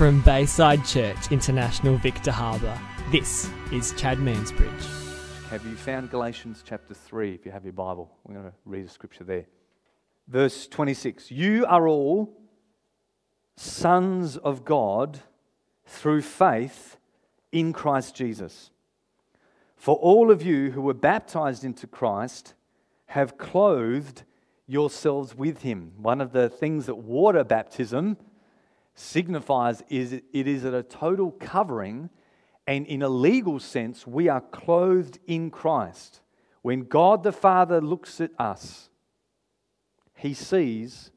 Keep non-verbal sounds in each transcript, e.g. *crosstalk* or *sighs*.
From Bayside Church International Victor Harbor, this is Chad Mansbridge. Have you found Galatians chapter 3 if you have your Bible? We're going to read a scripture there. Verse 26 You are all sons of God through faith in Christ Jesus. For all of you who were baptized into Christ have clothed yourselves with him. One of the things that water baptism signifies is it is at a total covering, and in a legal sense, we are clothed in Christ. When God the Father looks at us, he sees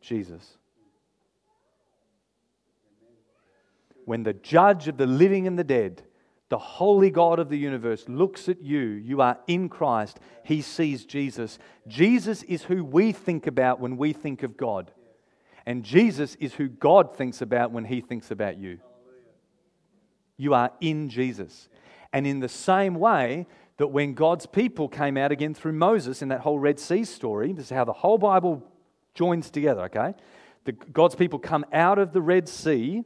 Jesus. When the judge of the living and the dead, the holy God of the universe, looks at you, you are in Christ, he sees Jesus. Jesus is who we think about when we think of God. And Jesus is who God thinks about when he thinks about you. You are in Jesus. And in the same way that when God's people came out again through Moses in that whole Red Sea story, this is how the whole Bible joins together, okay? The, God's people come out of the Red Sea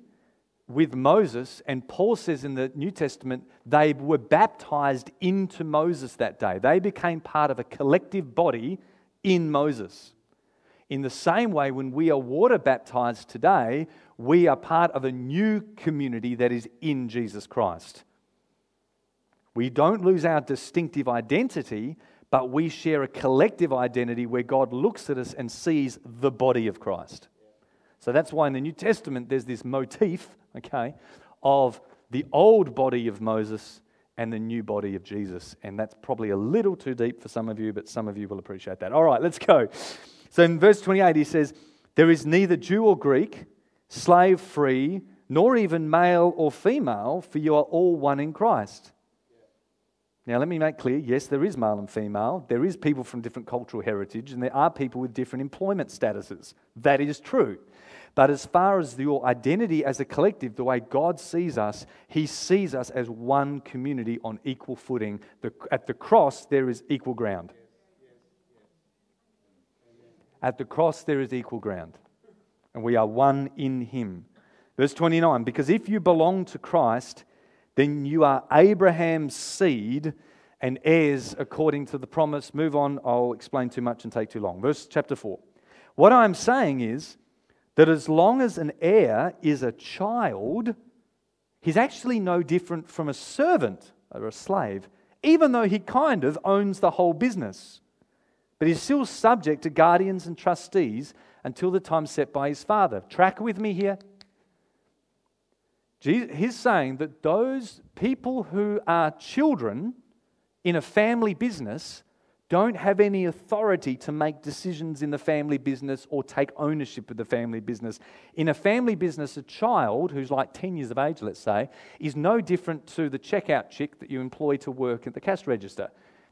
with Moses, and Paul says in the New Testament, they were baptized into Moses that day. They became part of a collective body in Moses. In the same way, when we are water baptized today, we are part of a new community that is in Jesus Christ. We don't lose our distinctive identity, but we share a collective identity where God looks at us and sees the body of Christ. So that's why in the New Testament there's this motif, okay, of the old body of Moses and the new body of Jesus. And that's probably a little too deep for some of you, but some of you will appreciate that. All right, let's go. So in verse 28, he says, There is neither Jew or Greek, slave free, nor even male or female, for you are all one in Christ. Now, let me make clear yes, there is male and female. There is people from different cultural heritage, and there are people with different employment statuses. That is true. But as far as your identity as a collective, the way God sees us, He sees us as one community on equal footing. The, at the cross, there is equal ground. At the cross, there is equal ground, and we are one in Him. Verse 29 Because if you belong to Christ, then you are Abraham's seed and heirs according to the promise. Move on, I'll explain too much and take too long. Verse chapter 4. What I'm saying is, that as long as an heir is a child, he's actually no different from a servant or a slave, even though he kind of owns the whole business. But he's still subject to guardians and trustees until the time set by his father. Track with me here. He's saying that those people who are children in a family business don't have any authority to make decisions in the family business or take ownership of the family business. In a family business, a child who's like 10 years of age, let's say, is no different to the checkout chick that you employ to work at the cash register.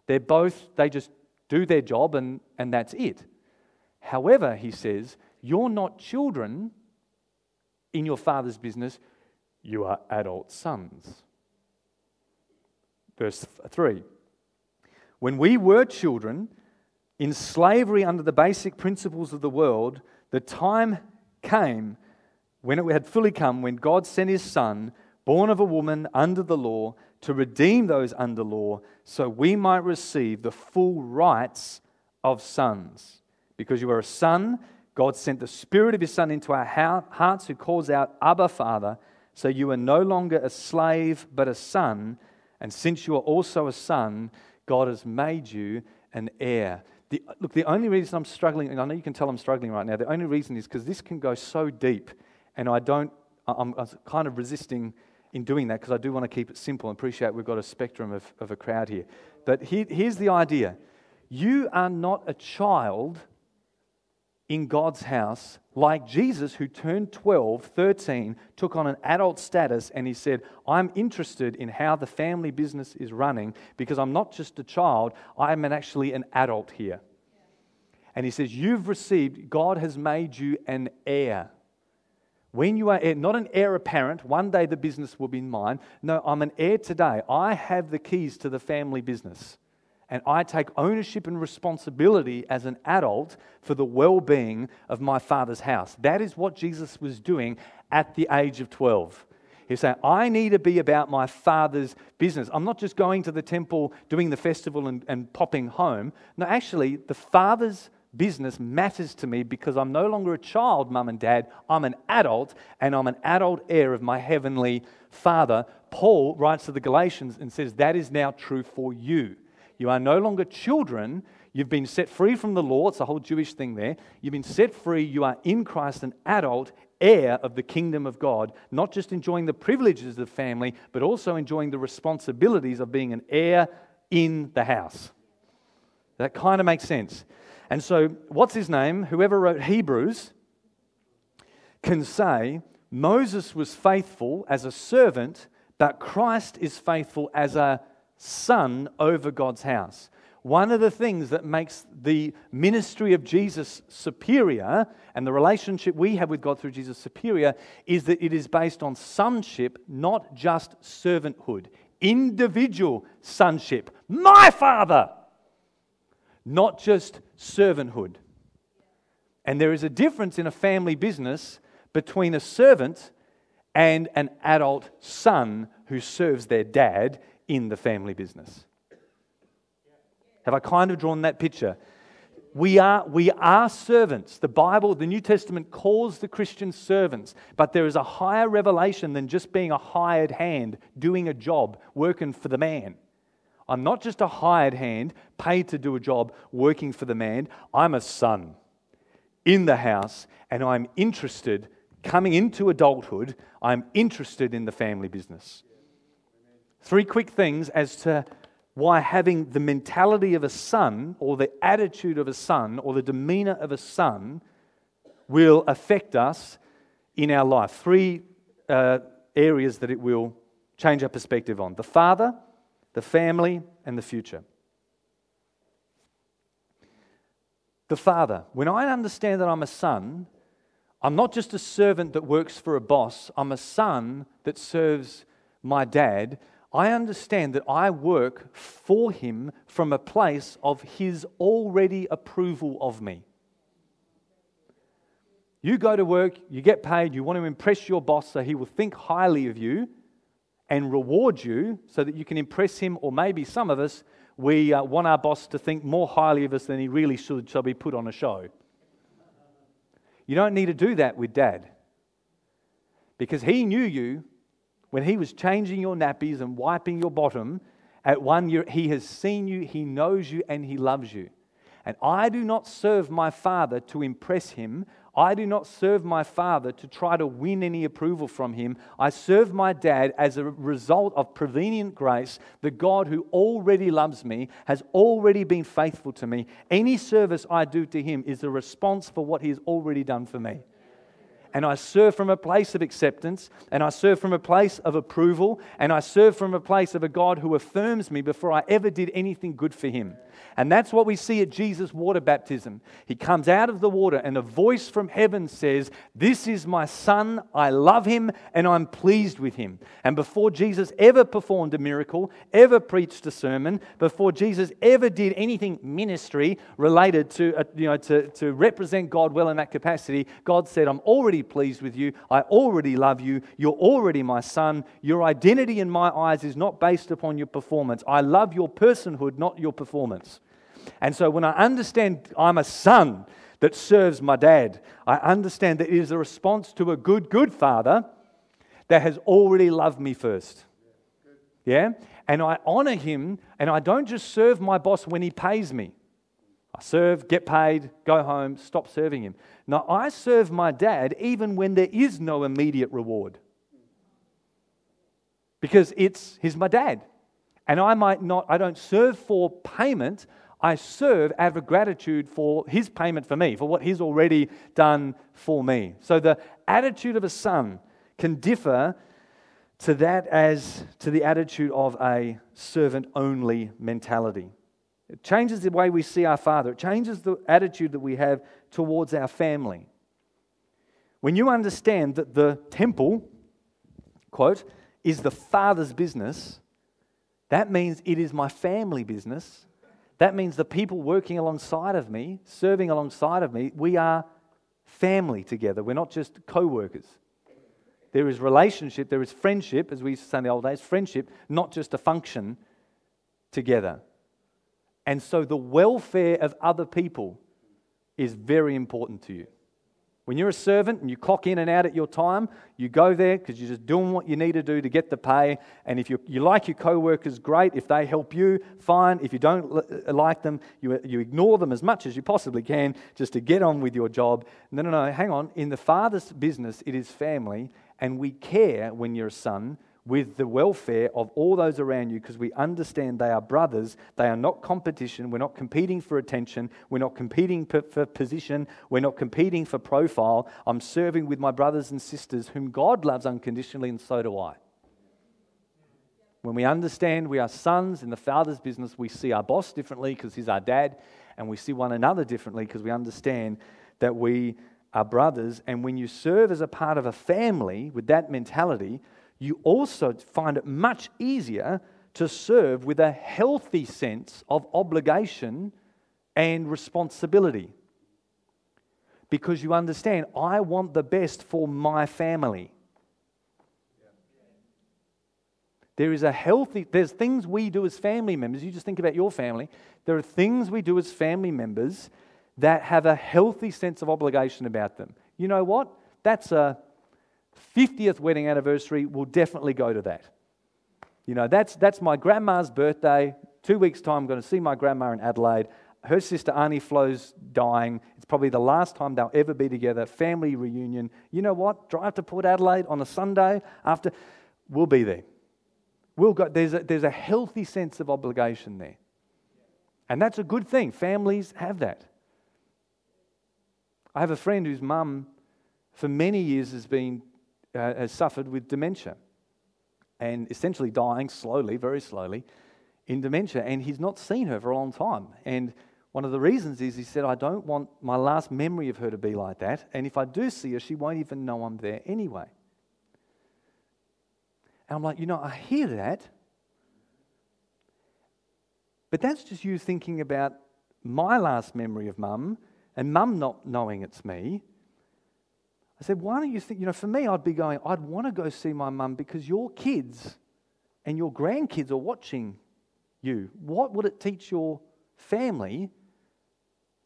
They're both, they just do their job and, and that's it. However, he says, you're not children in your father's business, you are adult sons. Verse 3 when we were children, in slavery under the basic principles of the world, the time came when it had fully come when God sent his Son, born of a woman under the law, to redeem those under law so we might receive the full rights of sons. Because you are a son, God sent the Spirit of His Son into our hearts who calls out, Abba, Father. So you are no longer a slave, but a son. And since you are also a son, God has made you an heir. The, look, the only reason I'm struggling, and I know you can tell I'm struggling right now, the only reason is because this can go so deep, and I don't, I'm, I'm kind of resisting in doing that because I do want to keep it simple and appreciate we've got a spectrum of, of a crowd here. But here, here's the idea you are not a child in God's house, like Jesus, who turned 12, 13, took on an adult status, and he said, I'm interested in how the family business is running because I'm not just a child, I'm an, actually an adult here. And he says, You've received, God has made you an heir. When you are heir, not an heir apparent, one day the business will be mine. No, I'm an heir today. I have the keys to the family business. and I take ownership and responsibility as an adult for the well being of my father's house. That is what Jesus was doing at the age of 12. He's saying, I need to be about my father's business. I'm not just going to the temple, doing the festival, and, and popping home. No, actually, the father's business matters to me because I'm no longer a child, mum and dad. I'm an adult, and I'm an adult heir of my heavenly father. Paul writes to the Galatians and says, That is now true for you. You are no longer children. You've been set free from the law. It's a whole Jewish thing there. You've been set free. You are in Christ, an adult, heir of the kingdom of God, not just enjoying the privileges of family, but also enjoying the responsibilities of being an heir in the house. That kind of makes sense. And so, what's his name? Whoever wrote Hebrews can say Moses was faithful as a servant, but Christ is faithful as a son over God's house. One of the things that makes the ministry of Jesus superior and the relationship we have with God through Jesus superior is that it is based on sonship, not just servanthood. Individual sonship. My Father! Not just servanthood. And there is a difference in a family business between a servant and an adult son who serves their dad in the family business. Have I kind of drawn that picture? We are, we are servants. The Bible, the New Testament calls the Christians servants, but there is a higher revelation than just being a hired hand doing a job, working for the man. I'm not just a hired hand paid to do a job working for the man. I'm a son in the house, and I'm interested, coming into adulthood, I'm interested in the family business. Three quick things as to why having the mentality of a son or the attitude of a son or the demeanor of a son will affect us in our life. Three uh, areas that it will change our perspective on the father, the family, and the future. The father. When I understand that I'm a son, I'm not just a servant that works for a boss, I'm a son that serves my dad I understand that I work for him from a place of his already approval of me. You go to work, you get paid, you want to impress your boss so he will think highly of you and reward you so that you can impress him, or maybe some of us, we uh, want our boss to think more highly of us than he really should, so we put on a show. You don't need to do that with dad because he knew you when he was changing your nappies and wiping your bottom at one year, he has seen you, he knows you, and he loves you. And I do not serve my Father to impress him. I do not serve my Father to try to win any approval from him. I serve my dad as a result of prevenient grace. The God who already loves me has already been faithful to me. Any service I do to him is a response for what he has already done for me and I serve from a place of acceptance, and I serve from a place of approval, and I serve from a place of a God who affirms me before I ever did anything good for him. And that's what we see at Jesus' water baptism. He comes out of the water, and a voice from heaven says, This is my son, I love him, and I'm pleased with him. And before Jesus ever performed a miracle, ever preached a sermon, before Jesus ever did anything ministry related to, uh, you know, to, to represent God well in that capacity, God said, I'm already pleased with you, I already love you, you're already my son. Your identity in my eyes is not based upon your performance. I love your personhood, not your performance. And so when I understand I'm a son that serves my dad, I understand that it is a response to a good, good father that has already loved me first. Yeah? And I honor him, and I don't just serve my boss when he pays me. I serve, get paid, go home, stop serving him. Now, I serve my dad even when there is no immediate reward. Because it's he's my dad. And I might not, I don't serve for payment, I serve out of gratitude for his payment for me, for what he's already done for me. So the attitude of a son can differ to that as to the attitude of a servant only mentality. It changes the way we see our father, it changes the attitude that we have towards our family. When you understand that the temple, quote, is the father's business, that means it is my family business That means the people working alongside of me, serving alongside of me, we are family together. We're not just co workers. There is relationship, there is friendship, as we used to say in the old days, friendship, not just a function together. And so the welfare of other people is very important to you. When you're a servant and you clock in and out at your time, you go there because you're just doing what you need to do to get the pay. And if you, you like your co workers, great. If they help you, fine. If you don't uh, like them, you, you ignore them as much as you possibly can just to get on with your job. No, no, no, hang on. In the Father's business, it is family, and we care when you're a son with the welfare of all those around you because we understand they are brothers. They are not competition. We're not competing for attention. We're not competing for position. We're not competing for profile. I'm serving with my brothers and sisters whom God loves unconditionally, and so do I. When we understand we are sons in the Father's business, we see our boss differently because he's our dad, and we see one another differently because we understand that we are brothers. And when you serve as a part of a family with that mentality, you also find it much easier to serve with a healthy sense of obligation and responsibility. Because you understand, I want the best for my family. There is a healthy, there's things we do as family members. You just think about your family. There are things we do as family members that have a healthy sense of obligation about them. You know what? That's a 50th wedding anniversary will definitely go to that. You know, that's, that's my grandma's birthday. Two weeks' time, I'm going to see my grandma in Adelaide. Her sister Arnie Flo's dying. It's probably the last time they'll ever be together. Family reunion. You know what? Drive to Port Adelaide on a Sunday after. We'll be there. We'll go. There's a, there's a healthy sense of obligation there. And that's a good thing. Families have that. I have a friend whose mum, for many years, has been uh, has suffered with dementia and essentially dying slowly, very slowly, in dementia. And he's not seen her for a long time. And one of the reasons is he said, I don't want my last memory of her to be like that. And if I do see her, she won't even know I'm there anyway. And I'm like, you know, I hear that. But that's just you thinking about my last memory of mum and mum not knowing it's me I said, why don't you think, you know, for me, I'd be going, I'd want to go see my mum because your kids and your grandkids are watching you. What would it teach your family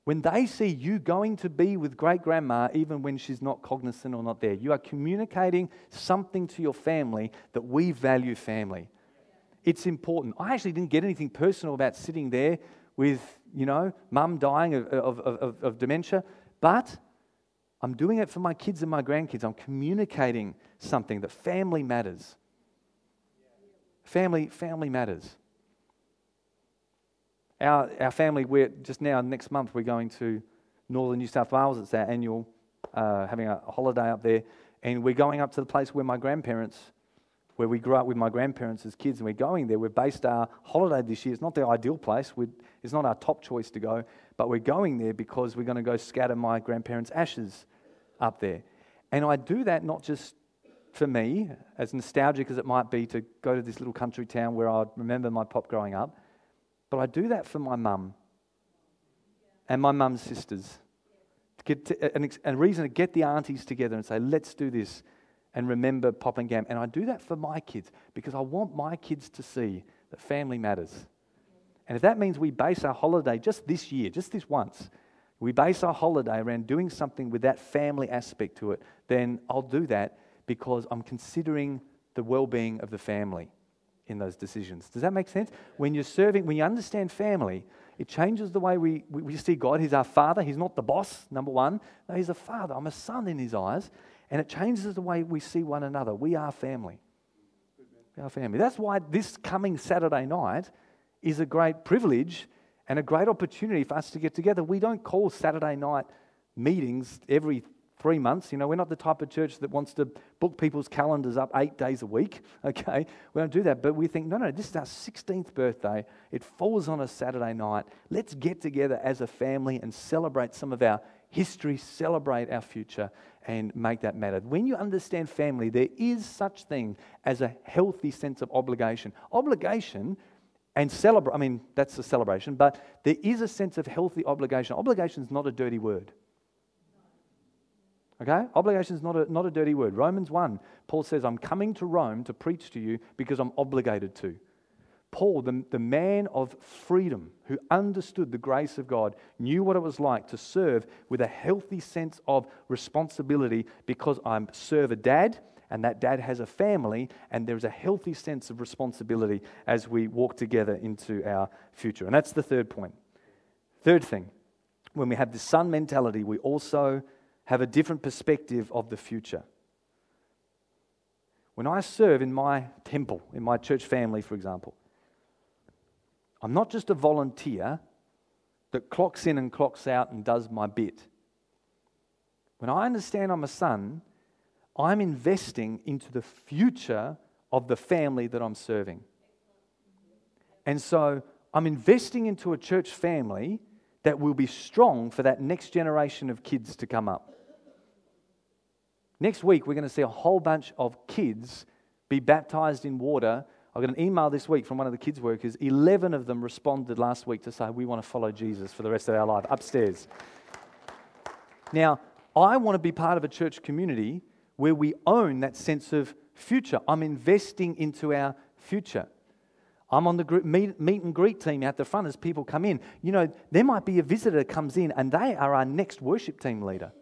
when they see you going to be with great grandma, even when she's not cognizant or not there? You are communicating something to your family that we value family. It's important. I actually didn't get anything personal about sitting there with, you know, mum dying of, of, of, of dementia, but I'm doing it for my kids and my grandkids. I'm communicating something that family matters. Family, family matters. Our, our family, we're just now, next month, we're going to northern New South Wales. It's our annual, uh, having a holiday up there. And we're going up to the place where my grandparents, where we grew up with my grandparents as kids, and we're going there. We've based our holiday this year. It's not the ideal place, we it's not our top choice to go, but we're going there because we're going to go scatter my grandparents' ashes up there. And I do that not just for me, as nostalgic as it might be to go to this little country town where I remember my pop growing up, but I do that for my mum and my mum's sisters. To get to, a reason to get the aunties together and say, let's do this and remember Pop and Gam. And I do that for my kids because I want my kids to see that family matters. And if that means we base our holiday just this year, just this once, we base our holiday around doing something with that family aspect to it, then I'll do that because I'm considering the well being of the family in those decisions. Does that make sense? When you're serving, when you understand family, it changes the way we, we, see God. He's our father. He's not the boss, number one. No, he's a father. I'm a son in his eyes. And it changes the way we see one another. We are family. We are family. That's why this coming Saturday night is a great privilege and a great opportunity for us to get together. We don't call Saturday night meetings every three months. You know, we're not the type of church that wants to book people's calendars up eight days a week. *laughs* Okay, we don't do that. But we think, no, no, this is our 16th birthday. It falls on a Saturday night. Let's get together as a family and celebrate some of our history, celebrate our future, and make that matter. When you understand family, there is such thing as a healthy sense of obligation. Obligation and celebrate. I mean, that's a celebration, but there is a sense of healthy obligation. Obligation is not a dirty word. Okay? Obligation is not a, not a dirty word. Romans 1, Paul says, I'm coming to Rome to preach to you because I'm obligated to. Paul, the, the man of freedom, who understood the grace of God, knew what it was like to serve with a healthy sense of responsibility because I serve a dad, and that dad has a family, and there's a healthy sense of responsibility as we walk together into our future. And that's the third point. Third thing, when we have the son mentality, we also have a different perspective of the future. When I serve in my temple, in my church family, for example, I'm not just a volunteer that clocks in and clocks out and does my bit. When I understand I'm a son, I'm investing into the future of the family that I'm serving. And so I'm investing into a church family that will be strong for that next generation of kids to come up. Next week, we're going to see a whole bunch of kids be baptized in water. I got an email this week from one of the kids' workers. 11 of them responded last week to say, We want to follow Jesus for the rest of our life upstairs. Now, I want to be part of a church community where we own that sense of future. I'm investing into our future. I'm on the group, meet, meet and greet team out the front as people come in. You know, there might be a visitor comes in and they are our next worship team leader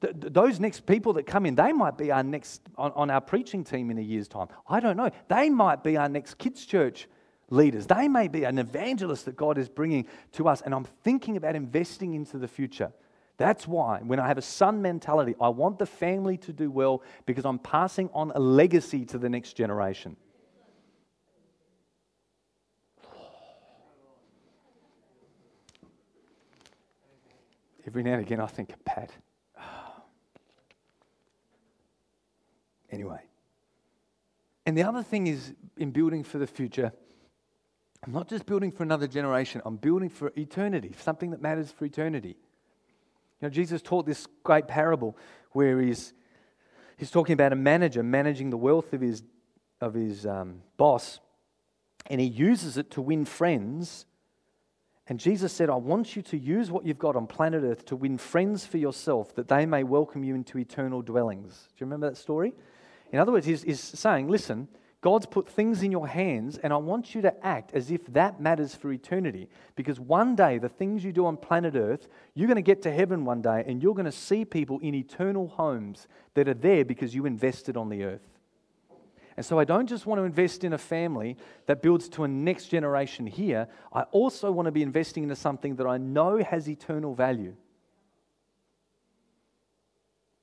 th- those next people that come in, they might be our next on, on our preaching team in a year's time. I don't know. They might be our next kids' church leaders. They may be an evangelist that God is bringing to us. And I'm thinking about investing into the future. That's why, when I have a son mentality, I want the family to do well because I'm passing on a legacy to the next generation. Every now and again, I think of Pat. *sighs* Anyway. And the other thing is in building for the future, I'm not just building for another generation, I'm building for eternity, something that matters for eternity. You know, Jesus taught this great parable where he's, he's talking about a manager managing the wealth of his, of his um, boss, and he uses it to win friends. And Jesus said, I want you to use what you've got on planet Earth to win friends for yourself that they may welcome you into eternal dwellings. Do you remember that story? In other words, he's, he's saying, listen, God's put things in your hands, and I want you to act as if that matters for eternity. Because one day, the things you do on planet Earth, you're going to get to heaven one day, and you're going to see people in eternal homes that are there because you invested on the earth. And so I don't just want to invest in a family that builds to a next generation here. I also want to be investing into something that I know has eternal value.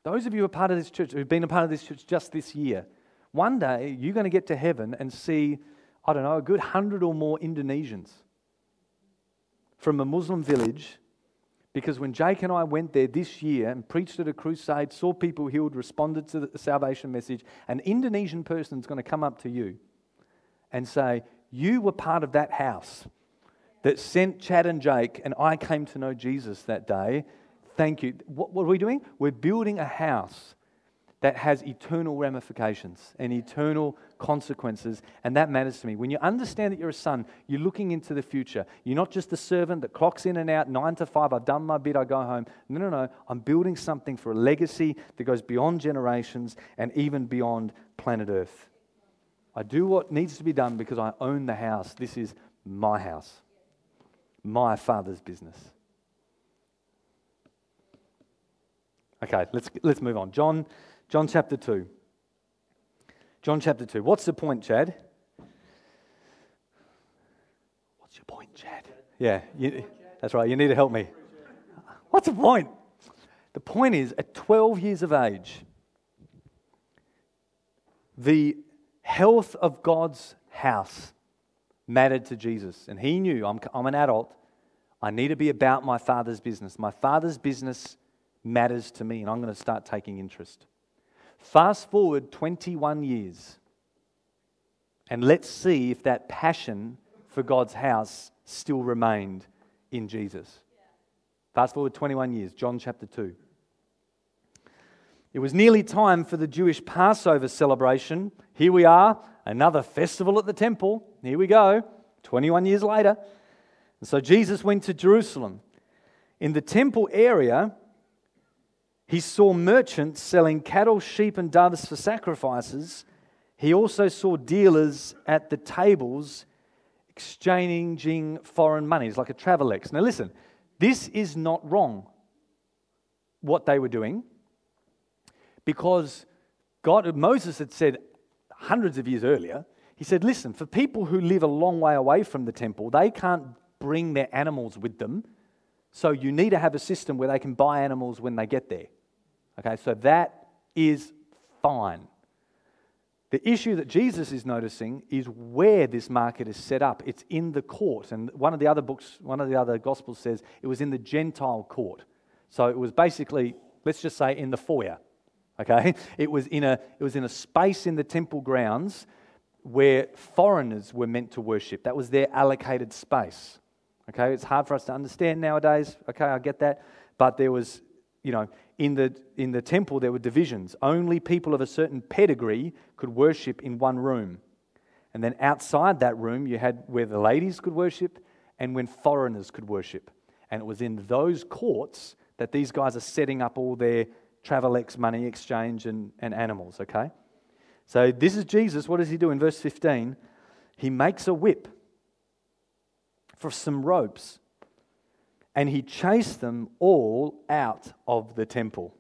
Those of you who are part of this church, who've been a part of this church just this year, one day you're going to get to heaven and see, I don't know, a good hundred or more Indonesians from a Muslim village. Because when Jake and I went there this year and preached at a crusade, saw people healed, responded to the salvation message, an Indonesian person is going to come up to you and say, You were part of that house that sent Chad and Jake, and I came to know Jesus that day Thank you. What, what are we doing? We're building a house that has eternal ramifications and eternal consequences, and that matters to me. When you understand that you're a son, you're looking into the future. You're not just a servant that clocks in and out, nine to five, I've done my bit, I go home. No, no, no. I'm building something for a legacy that goes beyond generations and even beyond planet Earth. I do what needs to be done because I own the house. This is my house, my father's business. Okay, let's, let's move on. John, John chapter 2. John chapter 2. What's the point, Chad? What's your point, Chad? Yeah, you, that's right. You need to help me. What's the point? The point is, at 12 years of age, the health of God's house mattered to Jesus. And he knew, I'm, I'm an adult, I need to be about my father's business. My father's business matters to me, and I'm going to start taking interest. Fast forward 21 years, and let's see if that passion for God's house still remained in Jesus. Fast forward 21 years, John chapter 2. It was nearly time for the Jewish Passover celebration. Here we are, another festival at the temple. Here we go. 21 years later. And so Jesus went to Jerusalem. In the temple area, he saw merchants selling cattle, sheep, and doves for sacrifices. He also saw dealers at the tables exchanging foreign monies, like a Travelex. Now, listen, this is not wrong, what they were doing, because God, Moses had said hundreds of years earlier, he said, Listen, for people who live a long way away from the temple, they can't bring their animals with them. So you need to have a system where they can buy animals when they get there. Okay, so that is fine. The issue that Jesus is noticing is where this market is set up. It's in the court. And one of the other books, one of the other gospels says it was in the Gentile court. So it was basically, let's just say, in the foyer. Okay? *laughs* It was in a, it was in a space in the temple grounds where foreigners were meant to worship. That was their allocated space. Okay? It's hard for us to understand nowadays. Okay, I get that. But there was, you know, in the, in the temple, there were divisions. Only people of a certain pedigree could worship in one room. And then outside that room, you had where the ladies could worship and when foreigners could worship. And it was in those courts that these guys are setting up all their Travelex money exchange and, and animals, okay? So this is Jesus. What does he do in verse 15? He makes a whip for some ropes and he chased them all out of the temple.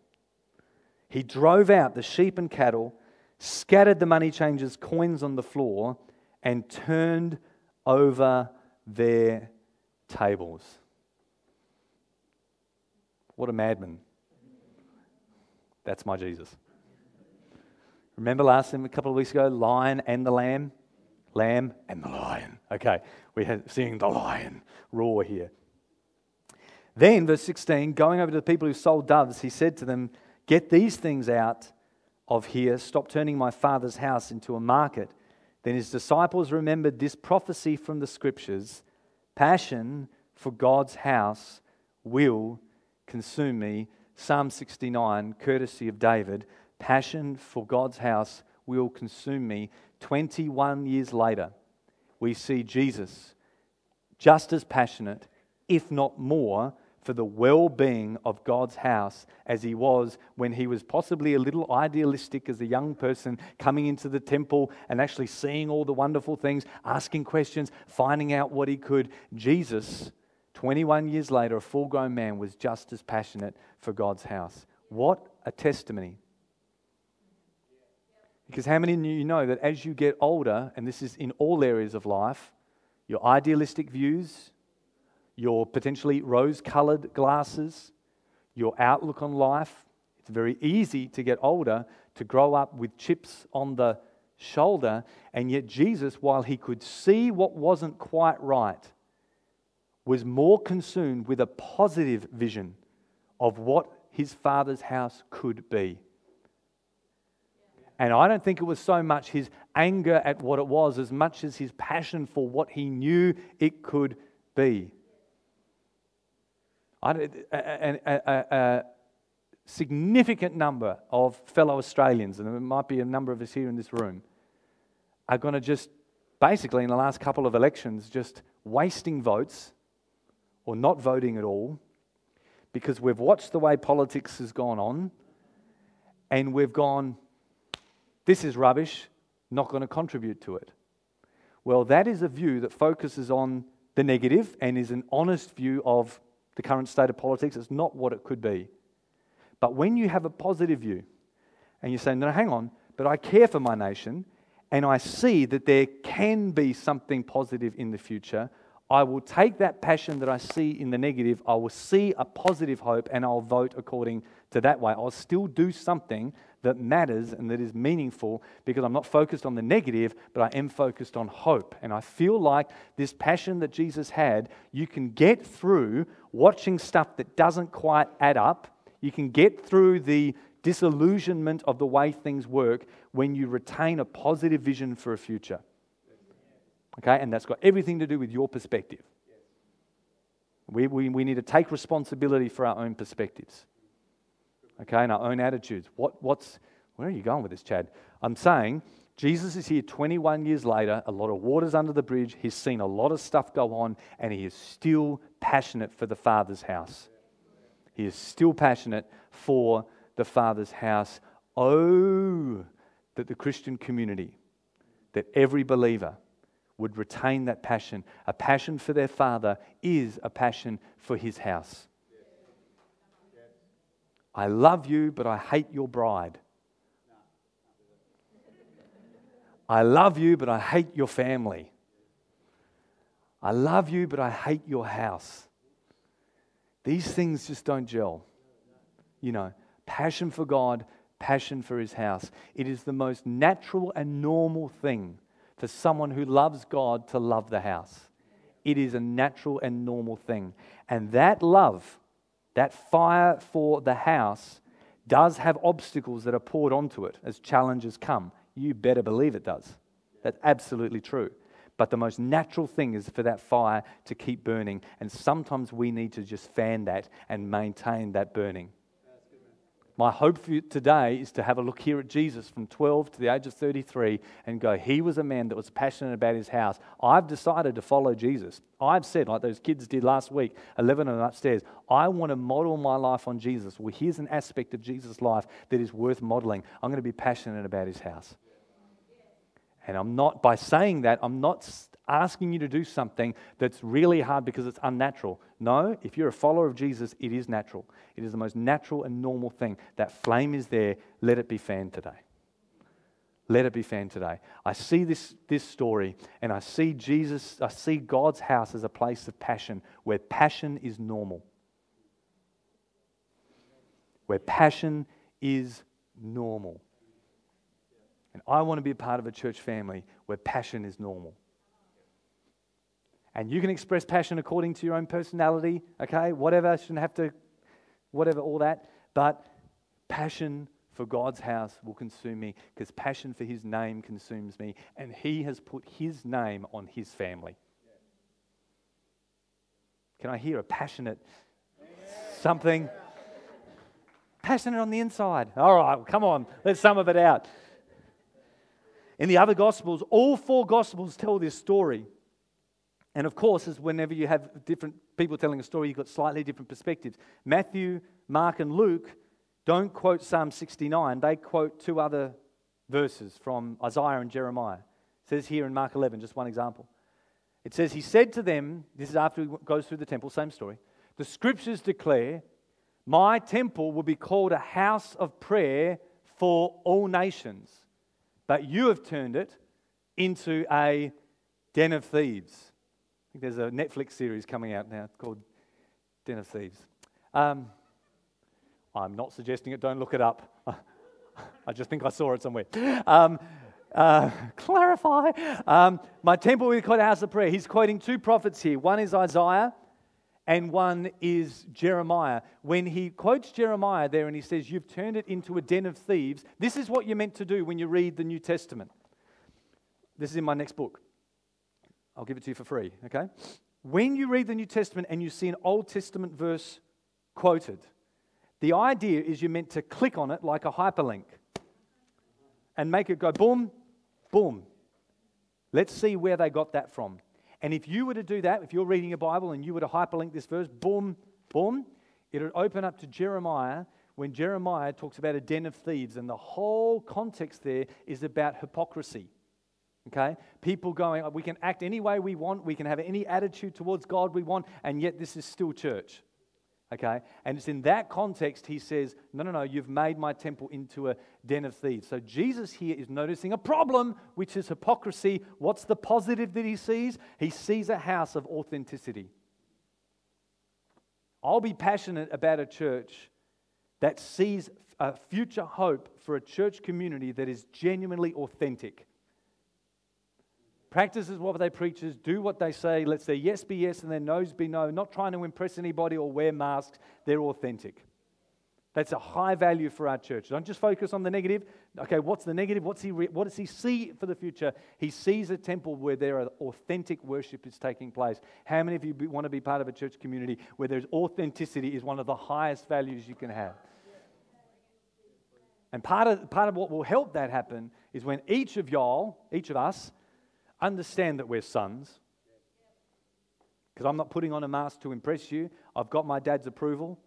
He drove out the sheep and cattle, scattered the money changers' coins on the floor, and turned over their tables. What a madman. That's my Jesus. Remember last time, a couple of weeks ago, lion and the lamb? Lamb and the lion. Okay, we're seeing the lion roar here. Then, verse 16, going over to the people who sold doves, he said to them, Get these things out of here. Stop turning my father's house into a market. Then his disciples remembered this prophecy from the scriptures Passion for God's house will consume me. Psalm 69, courtesy of David. Passion for God's house will consume me. 21 years later, we see Jesus just as passionate, if not more, for the well being of God's house as he was when he was possibly a little idealistic as a young person coming into the temple and actually seeing all the wonderful things, asking questions, finding out what he could. Jesus, 21 years later, a full grown man, was just as passionate for God's house. What a testimony. Because how many of you know that as you get older, and this is in all areas of life, your idealistic views, your potentially rose colored glasses, your outlook on life. It's very easy to get older to grow up with chips on the shoulder, and yet Jesus, while he could see what wasn't quite right, was more consumed with a positive vision of what his father's house could be. And I don't think it was so much his anger at what it was as much as his passion for what he knew it could be. A, a, a, a significant number of fellow Australians, and there might be a number of us here in this room, are going to just basically, in the last couple of elections, just wasting votes or not voting at all because we've watched the way politics has gone on and we've gone, this is rubbish, not going to contribute to it. Well, that is a view that focuses on the negative and is an honest view of the current state of politics. It's not what it could be. But when you have a positive view and you say, no, hang on, but I care for my nation and I see that there can be something positive in the future, I will take that passion that I see in the negative, I will see a positive hope, and I'll vote according to that way. I'll still do something that matters and that is meaningful because I'm not focused on the negative, but I am focused on hope. And I feel like this passion that Jesus had, you can get through watching stuff that doesn't quite add up. You can get through the disillusionment of the way things work when you retain a positive vision for a future. Okay, and that's got everything to do with your perspective. We, we, we need to take responsibility for our own perspectives, okay, and our own attitudes. What, what's, where are you going with this, Chad? I'm saying Jesus is here 21 years later, a lot of water's under the bridge. He's seen a lot of stuff go on, and he is still passionate for the Father's house. He is still passionate for the Father's house. Oh, that the Christian community, that every believer would retain that passion. A passion for their Father is a passion for His house. I love you, but I hate your bride. I love you, but I hate your family. I love you, but I hate your house. These things just don't gel. You know, passion for God, passion for his house. It is the most natural and normal thing for someone who loves God to love the house. It is a natural and normal thing. And that love, that fire for the house, does have obstacles that are poured onto it as challenges come. You better believe it does. That's absolutely true. But the most natural thing is for that fire to keep burning. And sometimes we need to just fan that and maintain that burning. My hope for you today is to have a look here at Jesus from 12 to the age of 33 and go, He was a man that was passionate about his house. I've decided to follow Jesus. I've said, like those kids did last week, 11 and upstairs, I want to model my life on Jesus. Well, here's an aspect of Jesus' life that is worth modeling. I'm going to be passionate about his house. And I'm not, by saying that, I'm not asking you to do something that's really hard because it's unnatural. No, if you're a follower of Jesus, it is natural. It is the most natural and normal thing. That flame is there. Let it be fanned today. Let it be fanned today. I see this, this story and I see Jesus, I see God's house as a place of passion where passion is normal. Where passion is normal. And I want to be a part of a church family where passion is normal. And you can express passion according to your own personality, okay? Whatever, shouldn't have to, whatever, all that. But passion for God's house will consume me because passion for His name consumes me. And He has put His name on His family. Can I hear a passionate something? Passionate on the inside. All right, come on, let some of it out. In the other Gospels, all four Gospels tell this story. And of course, as whenever you have different people telling a story, you've got slightly different perspectives. Matthew, Mark, and Luke don't quote Psalm 69, they quote two other verses from Isaiah and Jeremiah. It says here in Mark 11, just one example. It says, He said to them, this is after he goes through the temple, same story. The scriptures declare, My temple will be called a house of prayer for all nations but you have turned it into a den of thieves. Think there's a Netflix series coming out now called Den of Thieves. Um, I'm not suggesting it, don't look it up. *laughs* I just think I saw it somewhere. Um, uh, *laughs* clarify. Um, my temple will be called house of prayer. He's quoting two prophets here. One is Isaiah and one is Jeremiah. When he quotes Jeremiah there and he says, You've turned it into a den of thieves, this is what you're meant to do when you read the New Testament. This is in my next book. I'll give it to you for free, okay? When you read the New Testament and you see an Old Testament verse quoted, the idea is you're meant to click on it like a hyperlink and make it go boom, boom. Let's see where they got that from. And if you were to do that, if you're reading a Bible and you were to hyperlink this verse, boom, boom, it would open up to Jeremiah when Jeremiah talks about a den of thieves. And the whole context there is about hypocrisy. Okay? People going, we can act any way we want, we can have any attitude towards God we want, and yet this is still church. Okay? And it's in that context he says, No, no, no, you've made my temple into a den of thieves. So Jesus here is noticing a problem, which is hypocrisy. What's the positive that he sees? He sees a house of authenticity. I'll be passionate about a church that sees a future hope for a church community that is genuinely authentic practices what they preach, do what they say, let their yes be yes and their no's be no, not trying to impress anybody or wear masks. They're authentic. That's a high value for our church. Don't just focus on the negative. Okay, what's the negative? What's he re- what does he see for the future? He sees a temple where there are authentic worship is taking place. How many of you be, want to be part of a church community where there's authenticity is one of the highest values you can have? And part of, part of what will help that happen is when each of y'all, each of us, understand that we're sons. Because I'm not putting on a mask to impress you. I've got my dad's approval,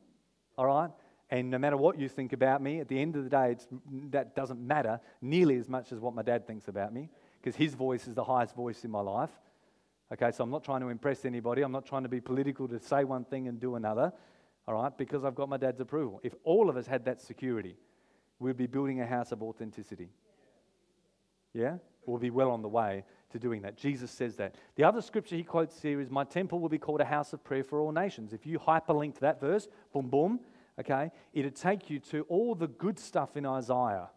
all right? And no matter what you think about me, at the end of the day, that doesn't matter nearly as much as what my dad thinks about me, because his voice is the highest voice in my life. Okay, so I'm not trying to impress anybody. I'm not trying to be political to say one thing and do another, all right, because I've got my dad's approval. If all of us had that security, we'd be building a house of authenticity. Yeah? We'll be well on the way to doing that. Jesus says that. The other scripture he quotes here is, My temple will be called a house of prayer for all nations. If you hyperlink that verse, boom, boom, okay, it'd take you to all the good stuff in Isaiah.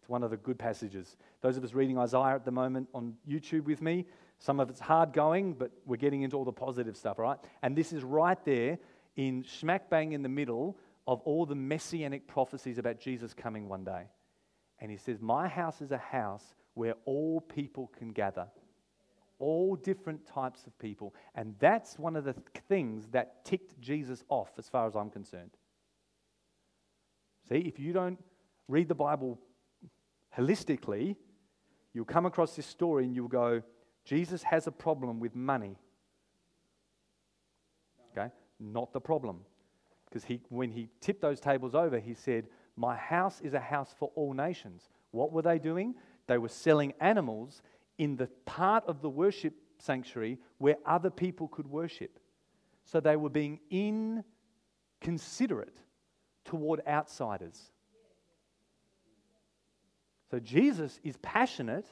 It's one of the good passages. Those of us reading Isaiah at the moment on YouTube with me, some of it's hard going, but we're getting into all the positive stuff, right? And this is right there in smack bang in the middle of all the messianic prophecies about Jesus coming one day. And he says, My house is a house where all people can gather. All different types of people. And that's one of the things that ticked Jesus off, as far as I'm concerned. See, if you don't read the Bible holistically, you'll come across this story and you'll go, Jesus has a problem with money. Okay? Not the problem. Because he, when he tipped those tables over, he said, My house is a house for all nations. What were they doing? They were selling animals in the part of the worship sanctuary where other people could worship. So they were being inconsiderate toward outsiders. So Jesus is passionate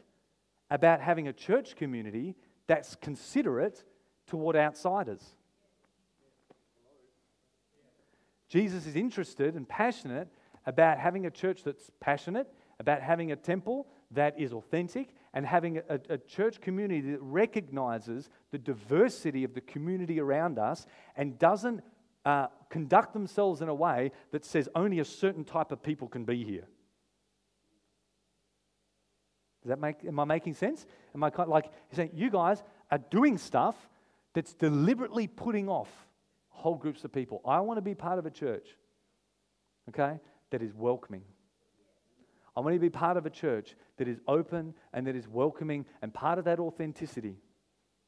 about having a church community that's considerate toward outsiders. Jesus is interested and passionate about having a church that's passionate, about having a temple that is authentic, and having a, a, church community that recognizes the diversity of the community around us and doesn't uh, conduct themselves in a way that says only a certain type of people can be here. Does that make, am I making sense? Am I kind of like saying, you guys are doing stuff that's deliberately putting off whole groups of people. I want to be part of a church, okay, that is welcoming. I want to be part of a church that is open and that is welcoming and part of that authenticity,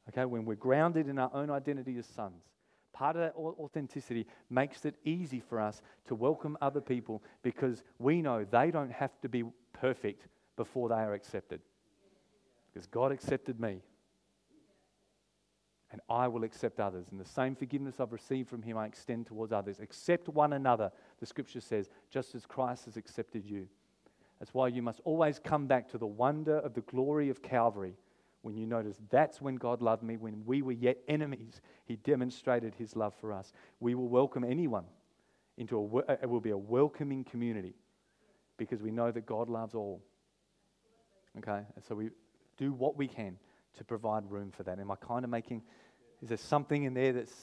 okay, when we're grounded in our own identity as sons. Part of that authenticity makes it easy for us to welcome other people because we know they don't have to be perfect before they are accepted. Because God accepted me. And I will accept others. And the same forgiveness I've received from Him, I extend towards others. Accept one another, the scripture says, just as Christ has accepted you. That's why you must always come back to the wonder of the glory of Calvary when you notice that's when God loved me. When we were yet enemies, He demonstrated His love for us. We will welcome anyone into a, it will be a welcoming community because we know that God loves all. Okay? So we do what we can to provide room for that. Am I kind of making, is there something in there that's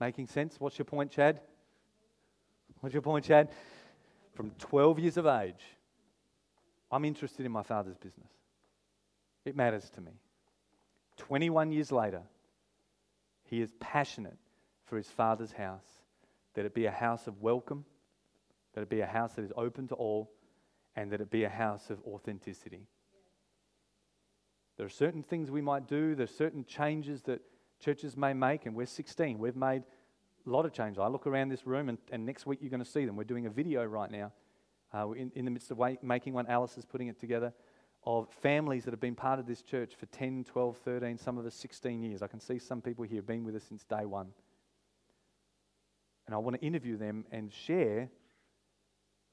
making sense? What's your point, Chad? What's your point, Chad? From 12 years of age, I'm interested in my father's business. It matters to me. 21 years later, he is passionate for his father's house, that it be a house of welcome, that it be a house that is open to all, and that it be a house of authenticity. There are certain things we might do, there are certain changes that churches may make, and we're 16. We've made a lot of change. I look around this room, and, and next week you're going to see them. We're doing a video right now. Uh, in, in the midst of making one, Alice is putting it together of families that have been part of this church for 10, 12, 13, some of us 16 years. I can see some people here have been with us since day one. And I want to interview them and share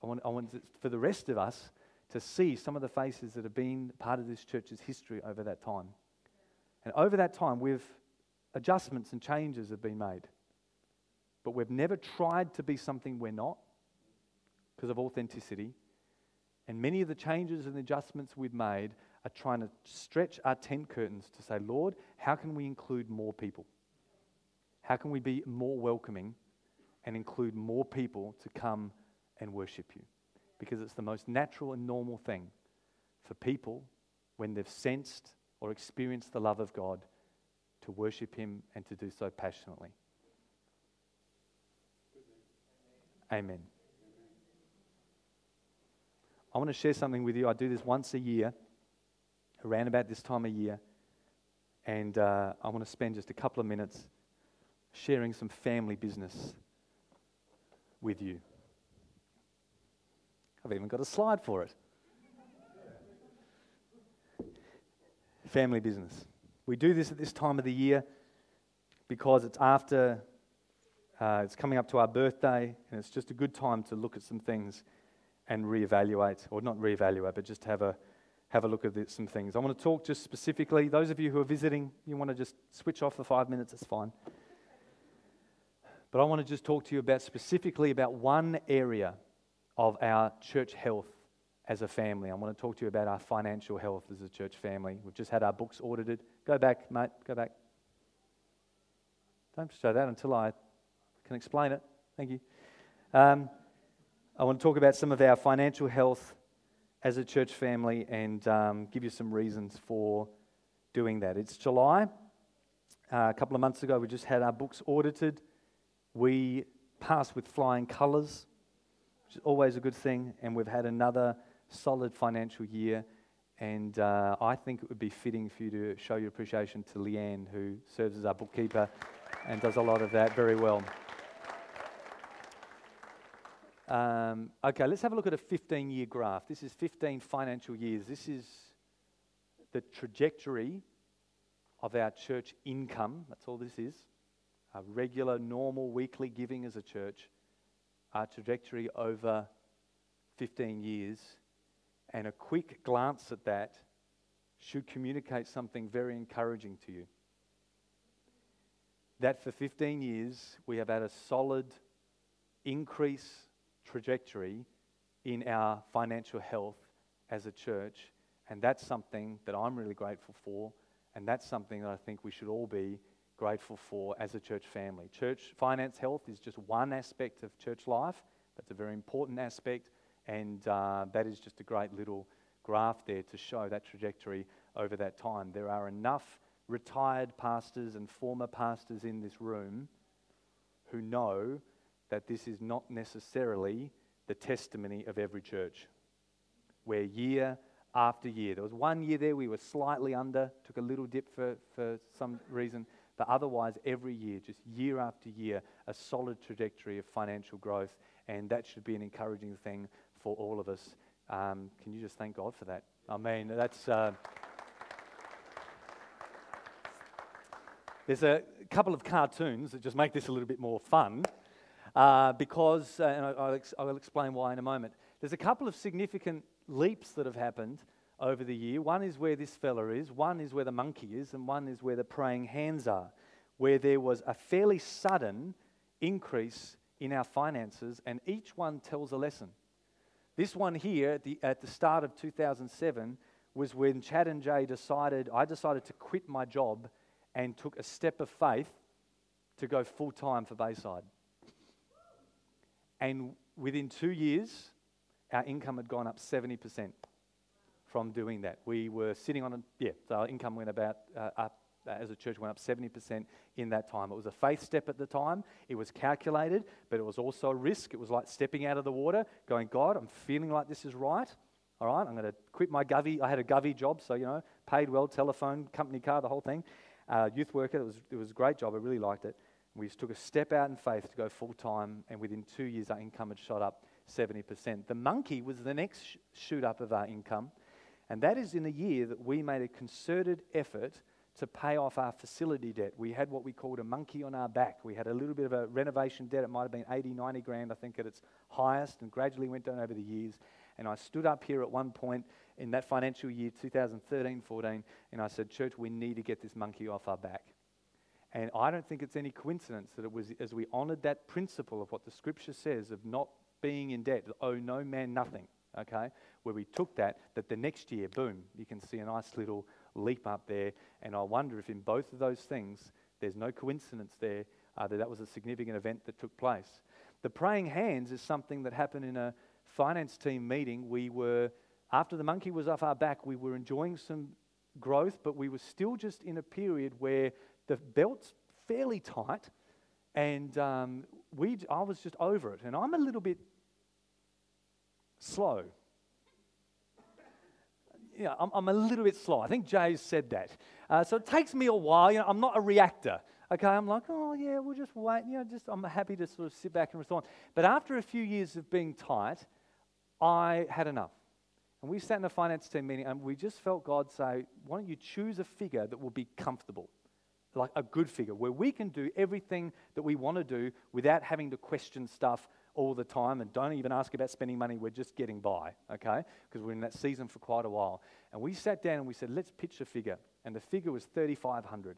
I want, I want for the rest of us to see some of the faces that have been part of this church's history over that time. And over that time, we've adjustments and changes have been made. But we've never tried to be something we're not because of authenticity. And many of the changes and adjustments we've made are trying to stretch our tent curtains to say, Lord, how can we include more people? How can we be more welcoming and include more people to come and worship you. Because it's the most natural and normal thing for people when they've sensed or experienced the love of God to worship Him and to do so passionately. Amen. I want to share something with you. I do this once a year, around about this time of year. And uh, I want to spend just a couple of minutes sharing some family business with you. I've even got a slide for it. family business. We do this at this time of the year because it's after, uh, it's coming up to our birthday, and it's just a good time to look at some things and reevaluate, or not reevaluate, but just have a have a look at some things. I want to talk just specifically. Those of you who are visiting, you want to just switch off for five minutes. It's fine. But I want to just talk to you about specifically about one area of our church health as a family. I want to talk to you about our financial health as a church family. We've just had our books audited. Go back, mate. Go back. Don't show that until I can explain it. Thank you. Um, I want to talk about some of our financial health as a church family and um, give you some reasons for doing that. It's July. Uh, a couple of months ago, we just had our books audited. We passed with flying colours, which is always a good thing, and we've had another solid financial year. And uh, I think it would be fitting for you to show your appreciation to Leanne, who serves as our bookkeeper and does a lot of that very well. Um, okay, let's have a look at a 15 year graph. This is 15 financial years. This is the trajectory of our church income. That's all this is. Our regular, normal, weekly giving as a church. Our trajectory over 15 years. And a quick glance at that should communicate something very encouraging to you. That for 15 years, we have had a solid increase trajectory in our financial health as a church. And that's something that I'm really grateful for. And that's something that I think we should all be grateful for as a church family. Church finance health is just one aspect of church life. That's a very important aspect. And uh, that is just a great little graph there to show that trajectory over that time. There are enough retired pastors and former pastors in this room who know that this is not necessarily the testimony of every church, where year after year, there was one year there we were slightly under, took a little dip for, for some reason, but otherwise, every year, just year after year, a solid trajectory of financial growth, and that should be an encouraging thing for all of us. Um, can you just thank God for that? I mean, that's. Uh, there's a couple of cartoons that just make this a little bit more fun uh, because, uh, and I, will ex- I will explain why in a moment. There's a couple of significant leaps that have happened over the year. One is where this fella is, one is where the monkey is, and one is where the praying hands are, where there was a fairly sudden increase in our finances, and each one tells a lesson. This one here at the, at the start of 2007 was when Chad and Jay decided, I decided to quit my job and took a step of faith to go full time for Bayside. And within two years, our income had gone up 70% from doing that. We were sitting on, a, yeah, so our income went about uh, up uh, as a church went up 70% in that time. It was a faith step at the time. It was calculated, but it was also a risk. It was like stepping out of the water, going, God, I'm feeling like this is right. All right, I'm going to quit my Govey. I had a Govey job, so, you know, paid well, telephone, company car, the whole thing. Uh, youth worker, it was, it was a great job. I really liked it. We took a step out in faith to go full time, and within two years, our income had shot up 70%. The monkey was the next sh- shoot up of our income, and that is in a year that we made a concerted effort to pay off our facility debt. We had what we called a monkey on our back. We had a little bit of a renovation debt. It might have been 80, 90 grand, I think, at its highest, and gradually went down over the years. And I stood up here at one point in that financial year, 2013 14, and I said, Church, we need to get this monkey off our back. And I don't think it's any coincidence that it was as we honored that principle of what the scripture says of not being in debt, owe no man nothing, okay, where we took that, that the next year, boom, you can see a nice little leap up there. And I wonder if in both of those things, there's no coincidence there uh, that that was a significant event that took place. The praying hands is something that happened in a finance team meeting. We were, after the monkey was off our back, we were enjoying some growth, but we were still just in a period where the belt's fairly tight, and um, we, I was just over it. And I'm a little bit slow. know, I'm, I'm a little bit slow. I think Jay's said that. Uh, so it takes me a while. You know, I'm not a reactor. Okay, I'm like, oh yeah, we'll just wait. You know, just I'm happy to sort of sit back and respond. But after a few years of being tight, I had enough. And we sat in a finance team meeting and we just felt God say, why don't you choose a figure that will be comfortable? Like a good figure where we can do everything that we want to do without having to question stuff all the time and don't even ask about spending money. We're just getting by, okay? Because we're in that season for quite a while. And we sat down and we said, let's pitch a figure. And the figure was 3,500.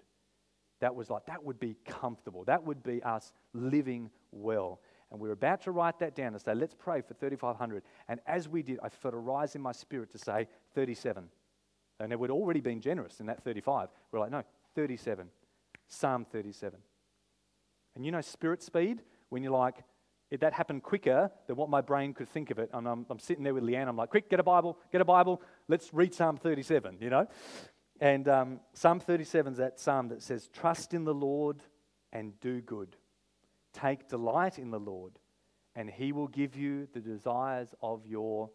That was like, that would be comfortable. That would be us living well. And we were about to write that down and say, let's pray for 3,500. And as we did, I felt a rise in my spirit to say 37. And it would already been generous in that 35. We're like, no, 37. Psalm 37. And you know, spirit speed, when you're like, that happened quicker than what my brain could think of it. And I'm, I'm sitting there with Leanne. I'm like, quick, get a Bible, get a Bible. Let's read Psalm 37, you know? And um, Psalm 37 is that psalm that says, Trust in the Lord and do good. Take delight in the Lord, and he will give you the desires of your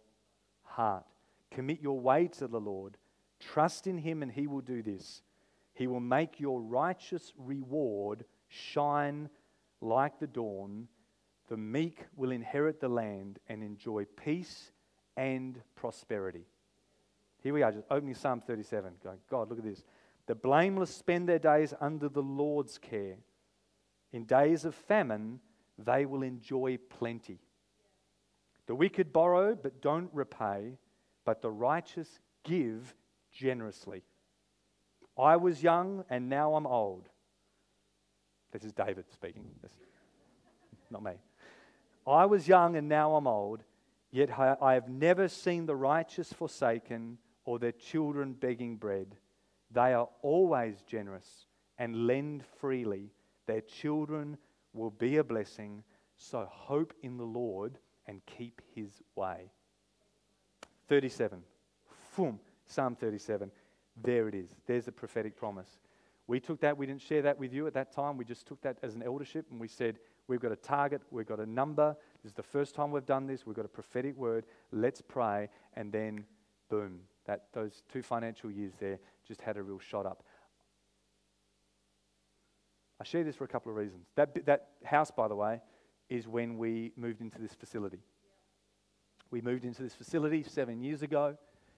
heart. Commit your way to the Lord. Trust in him, and he will do this. He will make your righteous reward shine like the dawn. The meek will inherit the land and enjoy peace and prosperity. Here we are, just opening Psalm 37, going, God, look at this. The blameless spend their days under the Lord's care. In days of famine, they will enjoy plenty. The wicked borrow but don't repay, but the righteous give generously. I was young and now I'm old. This is David speaking, not me. I was young and now I'm old, yet I have never seen the righteous forsaken or their children begging bread. They are always generous and lend freely. Their children will be a blessing. So hope in the Lord and keep his way. 37. Boom. Psalm 37. There it is. There's the prophetic promise. We took that, we didn't share that with you at that time. We just took that as an eldership and we said, We've got a target, we've got a number. This is the first time we've done this. We've got a prophetic word. Let's pray. And then, boom, that, those two financial years there just had a real shot up. I share this for a couple of reasons. That, that house, by the way, is when we moved into this facility. We moved into this facility seven years ago.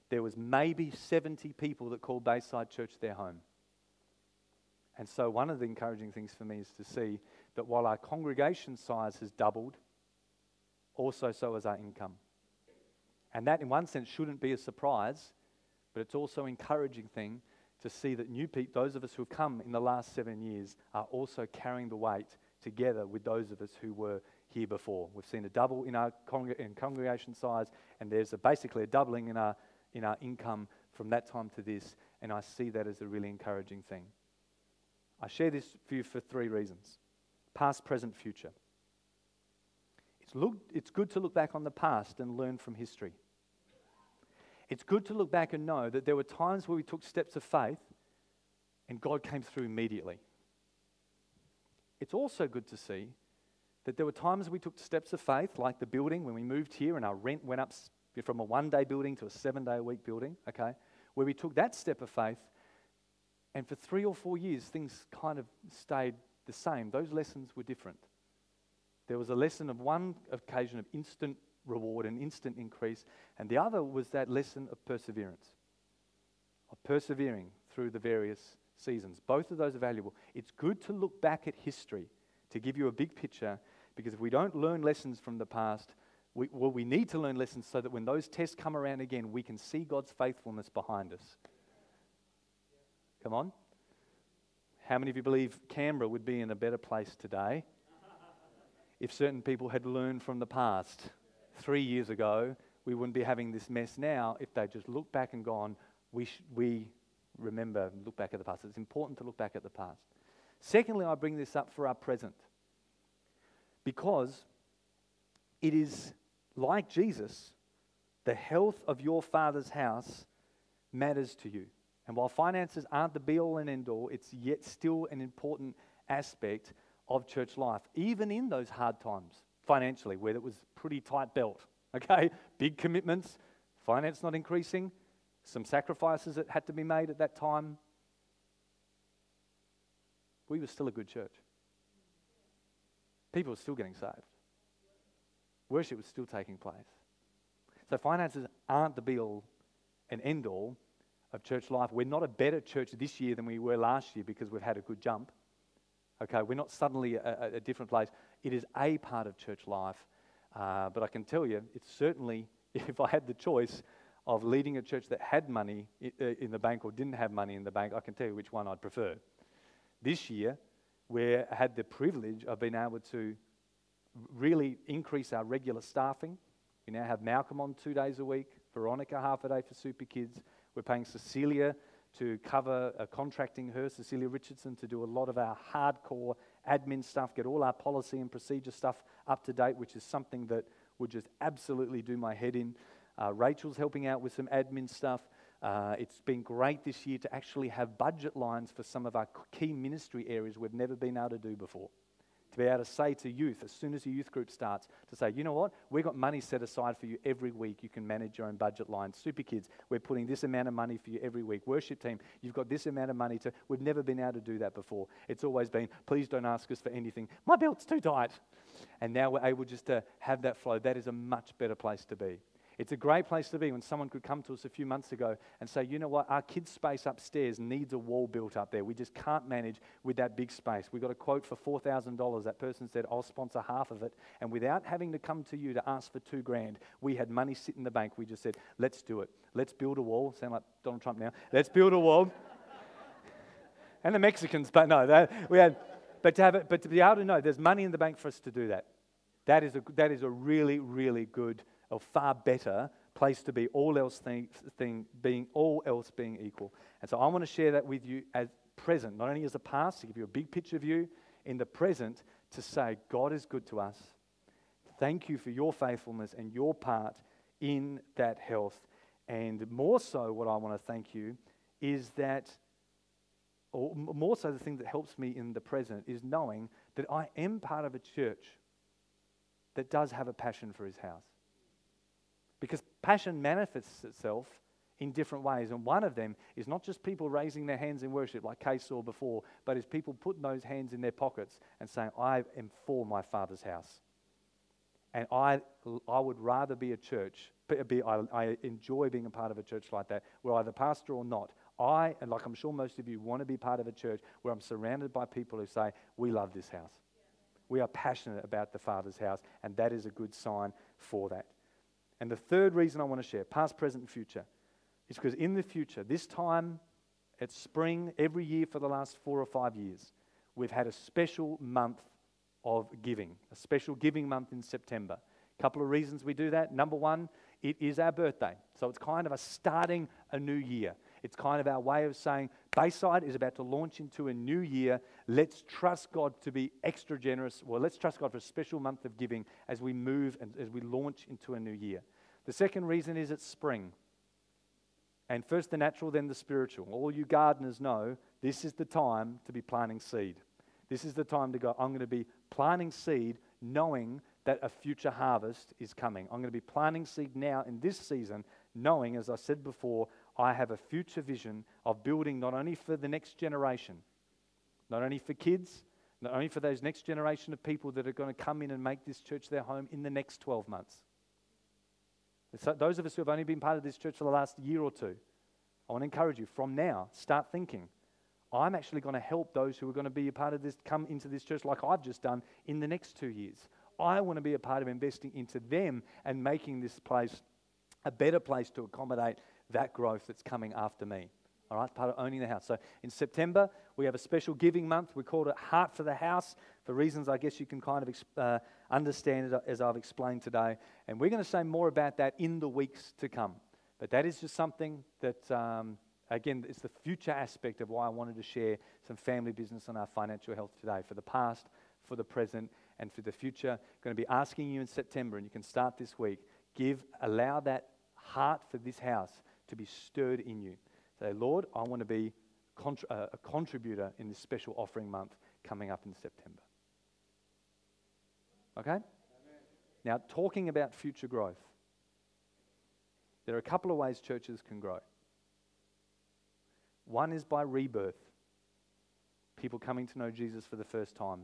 There was maybe 70 people that called Bayside Church their home. And so, one of the encouraging things for me is to see that while our congregation size has doubled, also so has our income. And that, in one sense, shouldn't be a surprise, but it's also an encouraging thing to see that new people, those of us who have come in the last seven years, are also carrying the weight together with those of us who were here before. We've seen a double in our in congregation size, and there's a, basically a doubling in our, in our income from that time to this, and I see that as a really encouraging thing. I share this view for three reasons past, present, future. It's, look, it's good to look back on the past and learn from history. It's good to look back and know that there were times where we took steps of faith and God came through immediately. It's also good to see that there were times we took steps of faith, like the building when we moved here and our rent went up from a one day building to a seven day a week building, okay, where we took that step of faith and for three or four years, things kind of stayed the same. Those lessons were different. There was a lesson of one occasion of instant reward and instant increase, and the other was that lesson of perseverance, of persevering through the various seasons. Both of those are valuable. It's good to look back at history to give you a big picture, because if we don't learn lessons from the past, we, well, we need to learn lessons so that when those tests come around again, we can see God's faithfulness behind us. Come on. How many of you believe Canberra would be in a better place today if certain people had learned from the past? Three years ago, we wouldn't be having this mess now if they just looked back and gone, we, sh- we remember, look back at the past. It's important to look back at the past. Secondly, I bring this up for our present because it is like Jesus, the health of your father's house matters to you. And while finances aren't the be all and end all, it's yet still an important aspect of church life, even in those hard times financially, where it was pretty tight belt. *laughs* Okay, big commitments, finance not increasing, some sacrifices that had to be made at that time, we were still a good church. People were still getting saved. Worship was still taking place. So finances aren't the be all and end all of church life. We're not a better church this year than we were last year because we've had a good jump. Okay, we're not suddenly a, a different place. It is a part of church life. Uh, but I can tell you, it's certainly, *laughs* if I had the choice of leading a church that had money uh, in the bank or didn't have money in the bank, I can tell you which one I'd prefer. This year, we had the privilege of being able to really increase our regular staffing. We now have Malcolm on two days a week, Veronica half a day for Super Kids. We're paying Cecilia to cover uh, contracting her, Cecilia Richardson, to do a lot of our hardcore admin stuff, get all our policy and procedure stuff up to date, which is something that would just absolutely do my head in. Uh, Rachel's helping out with some admin stuff. Uh, it's been great this year to actually have budget lines for some of our key ministry areas we've never been able to do before to be able to say to youth, as soon as a youth group starts, to say, you know what, we've got money set aside for you every week. You can manage your own budget line. Super kids, we're putting this amount of money for you every week. Worship team, you've got this amount of money to. We've never been able to do that before. It's always been, please don't ask us for anything. My belt's too tight. And now we're able just to have that flow. That is a much better place to be. It's a great place to be when someone could come to us a few months ago and say, you know what, our kids' space upstairs needs a wall built up there. We just can't manage with that big space. We got a quote for $4,000. That person said, I'll sponsor half of it. And without having to come to you to ask for two grand, we had money sit in the bank. We just said, let's do it. Let's build a wall. Sound like Donald Trump now. Let's build a wall. *laughs* and the Mexicans, but no, we had, but to have it, but to be able to know there's money in the bank for us to do that. That is a, that is a really, really good a far better place to be, all else thing, thing being all else being equal. And so I want to share that with you as present, not only as a past, to give you a big picture of you, in the present, to say, God is good to us. Thank you for your faithfulness and your part in that health. And more so, what I want to thank you is that, or more so, the thing that helps me in the present is knowing that I am part of a church that does have a passion for his house. Because passion manifests itself in different ways. And one of them is not just people raising their hands in worship, like Kay saw before, but is people putting those hands in their pockets and saying, I am for my Father's house. And I, I would rather be a church, be, I, I enjoy being a part of a church like that, where either pastor or not, I, and like I'm sure most of you, want to be part of a church where I'm surrounded by people who say, We love this house. We are passionate about the Father's house, and that is a good sign for that. And the third reason I want to share, past, present, and future, is because in the future, this time at spring, every year for the last four or five years, we've had a special month of giving, a special giving month in September. A couple of reasons we do that. Number one, it is our birthday. So it's kind of a starting a new year. It's kind of our way of saying Bayside is about to launch into a new year. Let's trust God to be extra generous. Well, let's trust God for a special month of giving as we move and as we launch into a new year. The second reason is it's spring. And first the natural, then the spiritual. All you gardeners know this is the time to be planting seed. This is the time to go, I'm going to be planting seed knowing that a future harvest is coming. I'm going to be planting seed now in this season, knowing, as I said before, I have a future vision of building not only for the next generation, not only for kids, not only for those next generation of people that are going to come in and make this church their home in the next 12 months. So those of us who have only been part of this church for the last year or two, I want to encourage you from now, start thinking. I'm actually going to help those who are going to be a part of this come into this church like I've just done in the next two years. I want to be a part of investing into them and making this place a better place to accommodate that growth that's coming after me. All right, part of owning the house. So in September, we have a special giving month. We called it Heart for the House for reasons I guess you can kind of uh, understand it as I've explained today. And we're going to say more about that in the weeks to come. But that is just something that, um, again, it's the future aspect of why I wanted to share some family business on our financial health today for the past, for the present, and for the future. I'm going to be asking you in September, and you can start this week, give, allow that heart for this house to be stirred in you. Say, Lord, I want to be uh, a contributor in this special offering month coming up in September. Okay? Amen. Now, talking about future growth, there are a couple of ways churches can grow. One is by rebirth, people coming to know Jesus for the first time.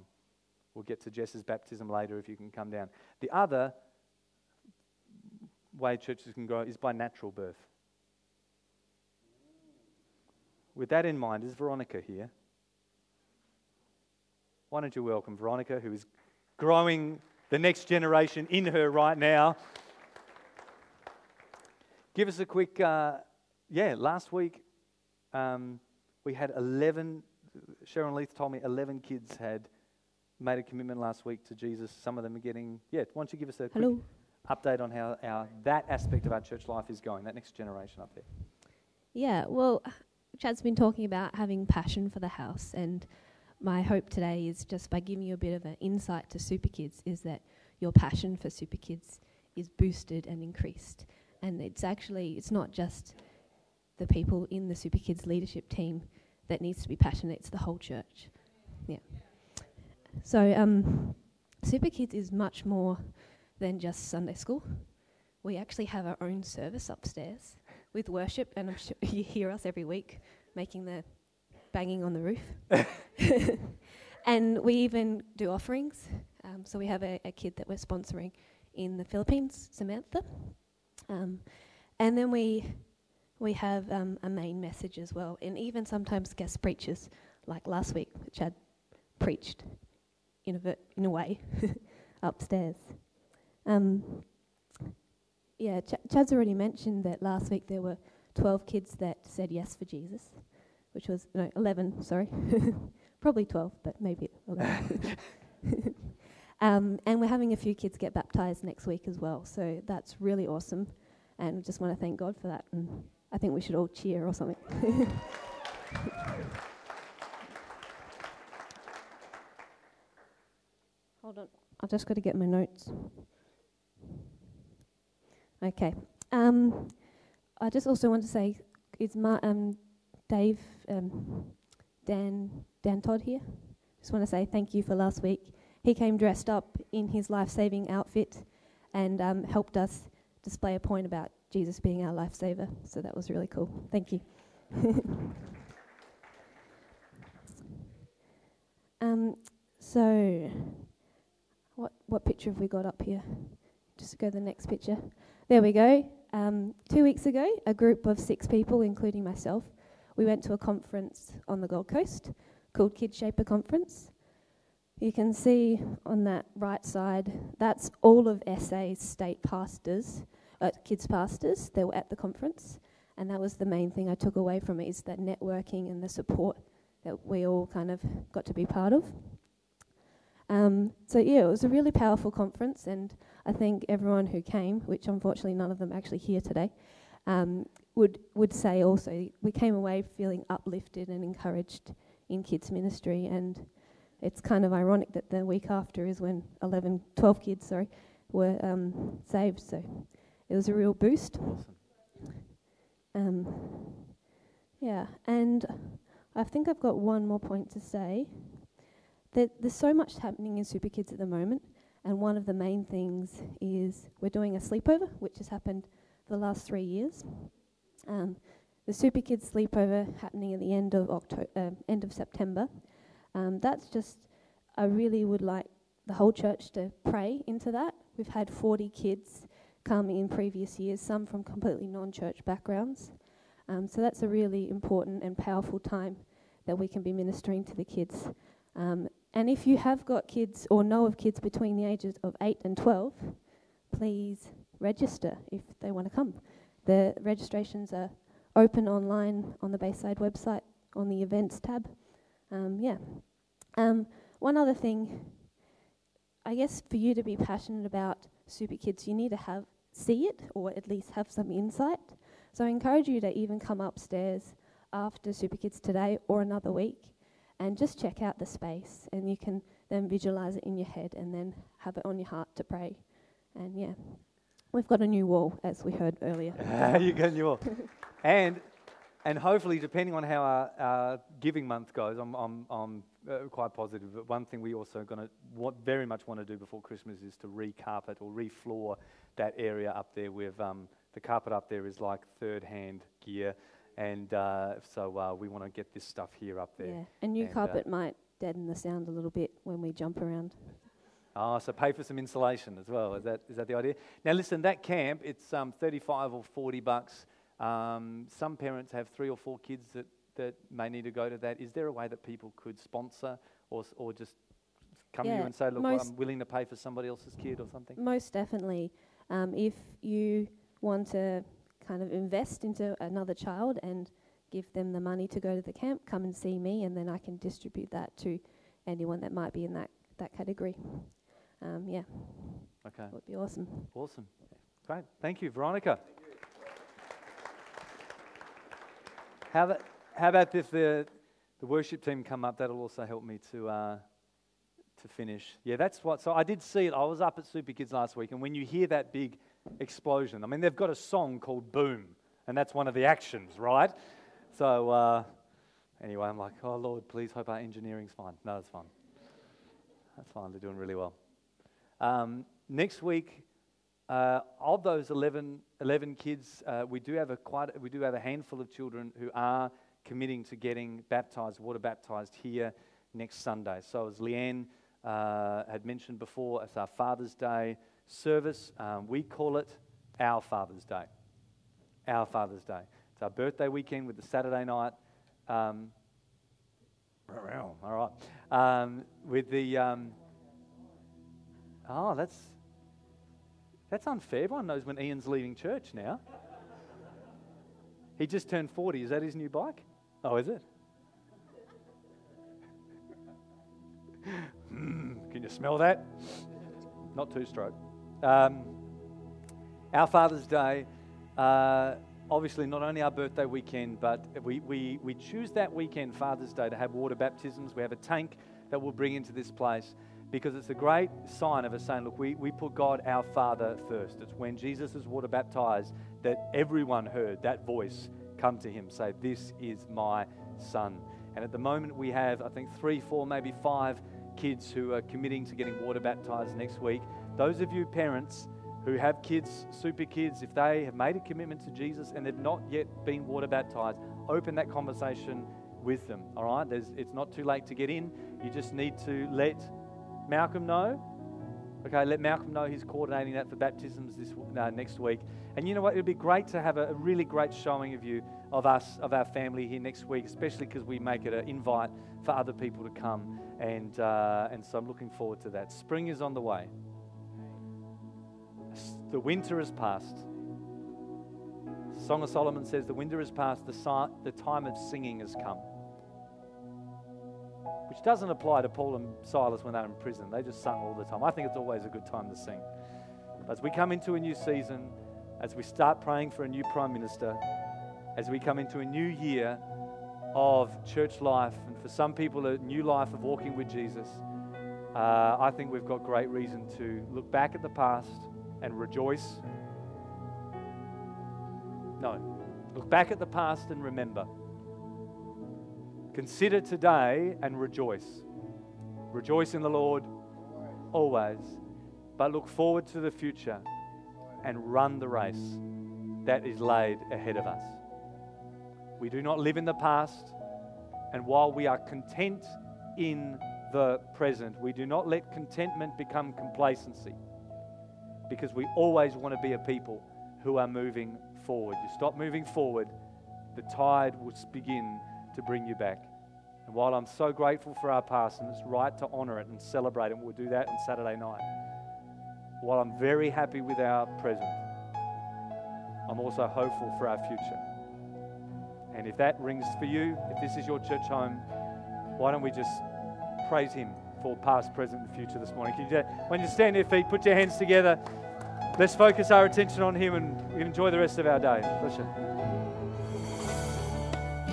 We'll get to Jess's baptism later if you can come down. The other way churches can grow is by natural birth. With that in mind, is Veronica here? Why don't you welcome Veronica, who is growing the next generation in her right now? Give us a quick, uh, yeah, last week um, we had 11, Sharon Leith told me 11 kids had made a commitment last week to Jesus. Some of them are getting, yeah, why don't you give us a quick update on how our, that aspect of our church life is going, that next generation up there? Yeah, well, Chad's been talking about having passion for the house, and my hope today is just by giving you a bit of an insight to Super Kids is that your passion for Super Kids is boosted and increased. And it's actually, it's not just the people in the Super Kids leadership team that needs to be passionate, it's the whole church. Yeah. So, um, Super Kids is much more than just Sunday school. We actually have our own service upstairs with worship, and I'm sure *laughs* you hear us every week making the banging on the roof. *laughs* *laughs* and we even do offerings. Um, so we have a, a, kid that we're sponsoring in the Philippines, Samantha. Um, and then we we have um, a main message as well, and even sometimes guest preachers, like last week, which had preached in a ver- in a way upstairs. Um, yeah, Ch- Chad's already mentioned that last week there were 12 kids that said yes for Jesus, which was, no, 11, sorry. *laughs* Probably 12, but maybe 11. *laughs* um, and we're having a few kids get baptized next week as well, so that's really awesome. And we just want to thank God for that. And I think we should all cheer or something. *laughs* Hold on, I've just got to get my notes. Okay. Um, I just also want to say, is Ma- um, Dave, um, Dan, Dan Todd here? Just want to say thank you for last week. He came dressed up in his life-saving outfit and um, helped us display a point about Jesus being our lifesaver. So that was really cool. Thank you. *laughs* um, so, what what picture have we got up here? Just go to the next picture. There we go. Um, two weeks ago, a group of six people, including myself, we went to a conference on the Gold Coast called Kid Shaper Conference. You can see on that right side, that's all of SA's state pastors, uh, kids pastors. They were at the conference, and that was the main thing I took away from it: is that networking and the support that we all kind of got to be part of. Um, so yeah, it was a really powerful conference, and I think everyone who came, which unfortunately none of them actually here today, um, would would say also we came away feeling uplifted and encouraged in kids ministry, and it's kind of ironic that the week after is when 11, 12 kids, sorry, were um, saved. So it was a real boost. Um, yeah, and I think I've got one more point to say. That there's so much happening in Super Kids at the moment, and one of the main things is we're doing a sleepover, which has happened for the last three years. Um, the Super Kids sleepover happening at the end of October, uh, end of September. Um, that's just, I really would like the whole church to pray into that. We've had 40 kids come in previous years, some from completely non-church backgrounds. Um, so that's a really important and powerful time that we can be ministering to the kids. Um, and if you have got kids or know of kids between the ages of 8 and 12, please register if they want to come. The registrations are open online on the Bayside website on the events tab. Um, yeah. Um, one other thing, I guess for you to be passionate about Super Kids, you need to have see it or at least have some insight. So I encourage you to even come upstairs after Super Kids today or another week and just check out the space and you can then visualize it in your head and then have it on your heart to pray. And yeah, we've got a new wall as we heard earlier. *laughs* you got a new wall. *laughs* and and hopefully, depending on how our, our giving month goes, I'm, I'm, I'm uh, quite positive. But one thing we also going to what very much want to do before Christmas is to recarpet or refloor that area up there. With um, the carpet up there is like third-hand gear, And uh, so uh, we want to get this stuff here up there. Yeah, a new And, uh, carpet might deaden the sound a little bit when we jump around. Oh, so pay for some insulation as well. Is that, is that the idea? Now, listen, that camp, it's um, 35 or 40 bucks. Um, some parents have three or four kids that, that may need to go to that. Is there a way that people could sponsor or, or just come to you and say, look, most- I'm willing to pay for somebody else's kid or something? Most definitely. Um, if you want to kind of invest into another child and give them the money to go to the camp, come and see me, and then I can distribute that to anyone that might be in that, that category. Um, yeah, Okay, that would be awesome. awesome. Great. Thank you, Veronica. How about, how about if the, the worship team come up? That'll also help me to, uh, to finish. Yeah, that's what. So I did see it. I was up at Super Kids last week, and when you hear that big explosion, I mean, they've got a song called Boom, and that's one of the actions, right? So uh, anyway, I'm like, oh Lord, please hope our engineering's fine. No, it's fine. That's fine. They're doing really well. Um, next week, uh, of those 11, 11 kids, uh, we do have a quite we do have a handful of children who are committing to getting baptized, water baptized here next Sunday. So as Leanne uh, had mentioned before, it's our Father's Day service. Um, we call it our Father's Day. Our Father's Day. It's our birthday weekend with the Saturday night. Um, all right. Um, with the um, oh, that's that's unfair. Everyone knows when Ian's leaving church now. He just turned 40. Is that his new bike? Oh, is it? *laughs* Mm, can you smell that? Not two stroke. Um, our Father's Day, uh, obviously not only our birthday weekend, but we, we, we choose that weekend, Father's Day, to have water baptisms. We have a tank that we'll bring into this place because it's a great sign of us saying, look, we, we put God our Father first. It's when Jesus was water baptized that everyone heard that voice come to him, say, This is my son. And at the moment, we have, I think, three, four, maybe five kids who are committing to getting water baptized next week. Those of you parents who have kids, super kids, if they have made a commitment to Jesus and they've not yet been water baptized, open that conversation with them. All right? There's, it's not too late to get in. You just need to let Malcolm know. Okay, let Malcolm know he's coordinating that for baptisms this uh, next week. And you know what? It'd be great to have a, a really great showing of you, of us, of our family here next week, especially because we make it an invite for other people to come. And, uh, and so I'm looking forward to that. Spring is on the way. The winter has passed. Song of Solomon says, The winter has passed, the, si- the time of singing has come. Which doesn't apply to Paul and Silas when they're in prison. They just sung all the time. I think it's always a good time to sing. As we come into a new season, as we start praying for a new Prime Minister, as we come into a new year of church life, and for some people, a new life of walking with Jesus, uh, I think we've got great reason to look back at the past and rejoice. No, look back at the past and remember. Consider today and rejoice. Rejoice in the Lord always, but look forward to the future and run the race that is laid ahead of us. We do not live in the past, and while we are content in the present, we do not let contentment become complacency because we always want to be a people who are moving forward. You stop moving forward, the tide will begin to bring you back. And while I'm so grateful for our past, and it's right to honor it and celebrate it, and we'll do that on Saturday night, while I'm very happy with our present, I'm also hopeful for our future. And if that rings for you, if this is your church home, why don't we just praise Him for past, present, and future this morning? You, when you stand your feet, put your hands together. Let's focus our attention on Him and enjoy the rest of our day.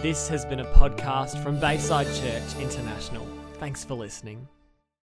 This has been a podcast from Bayside Church International. Thanks for listening.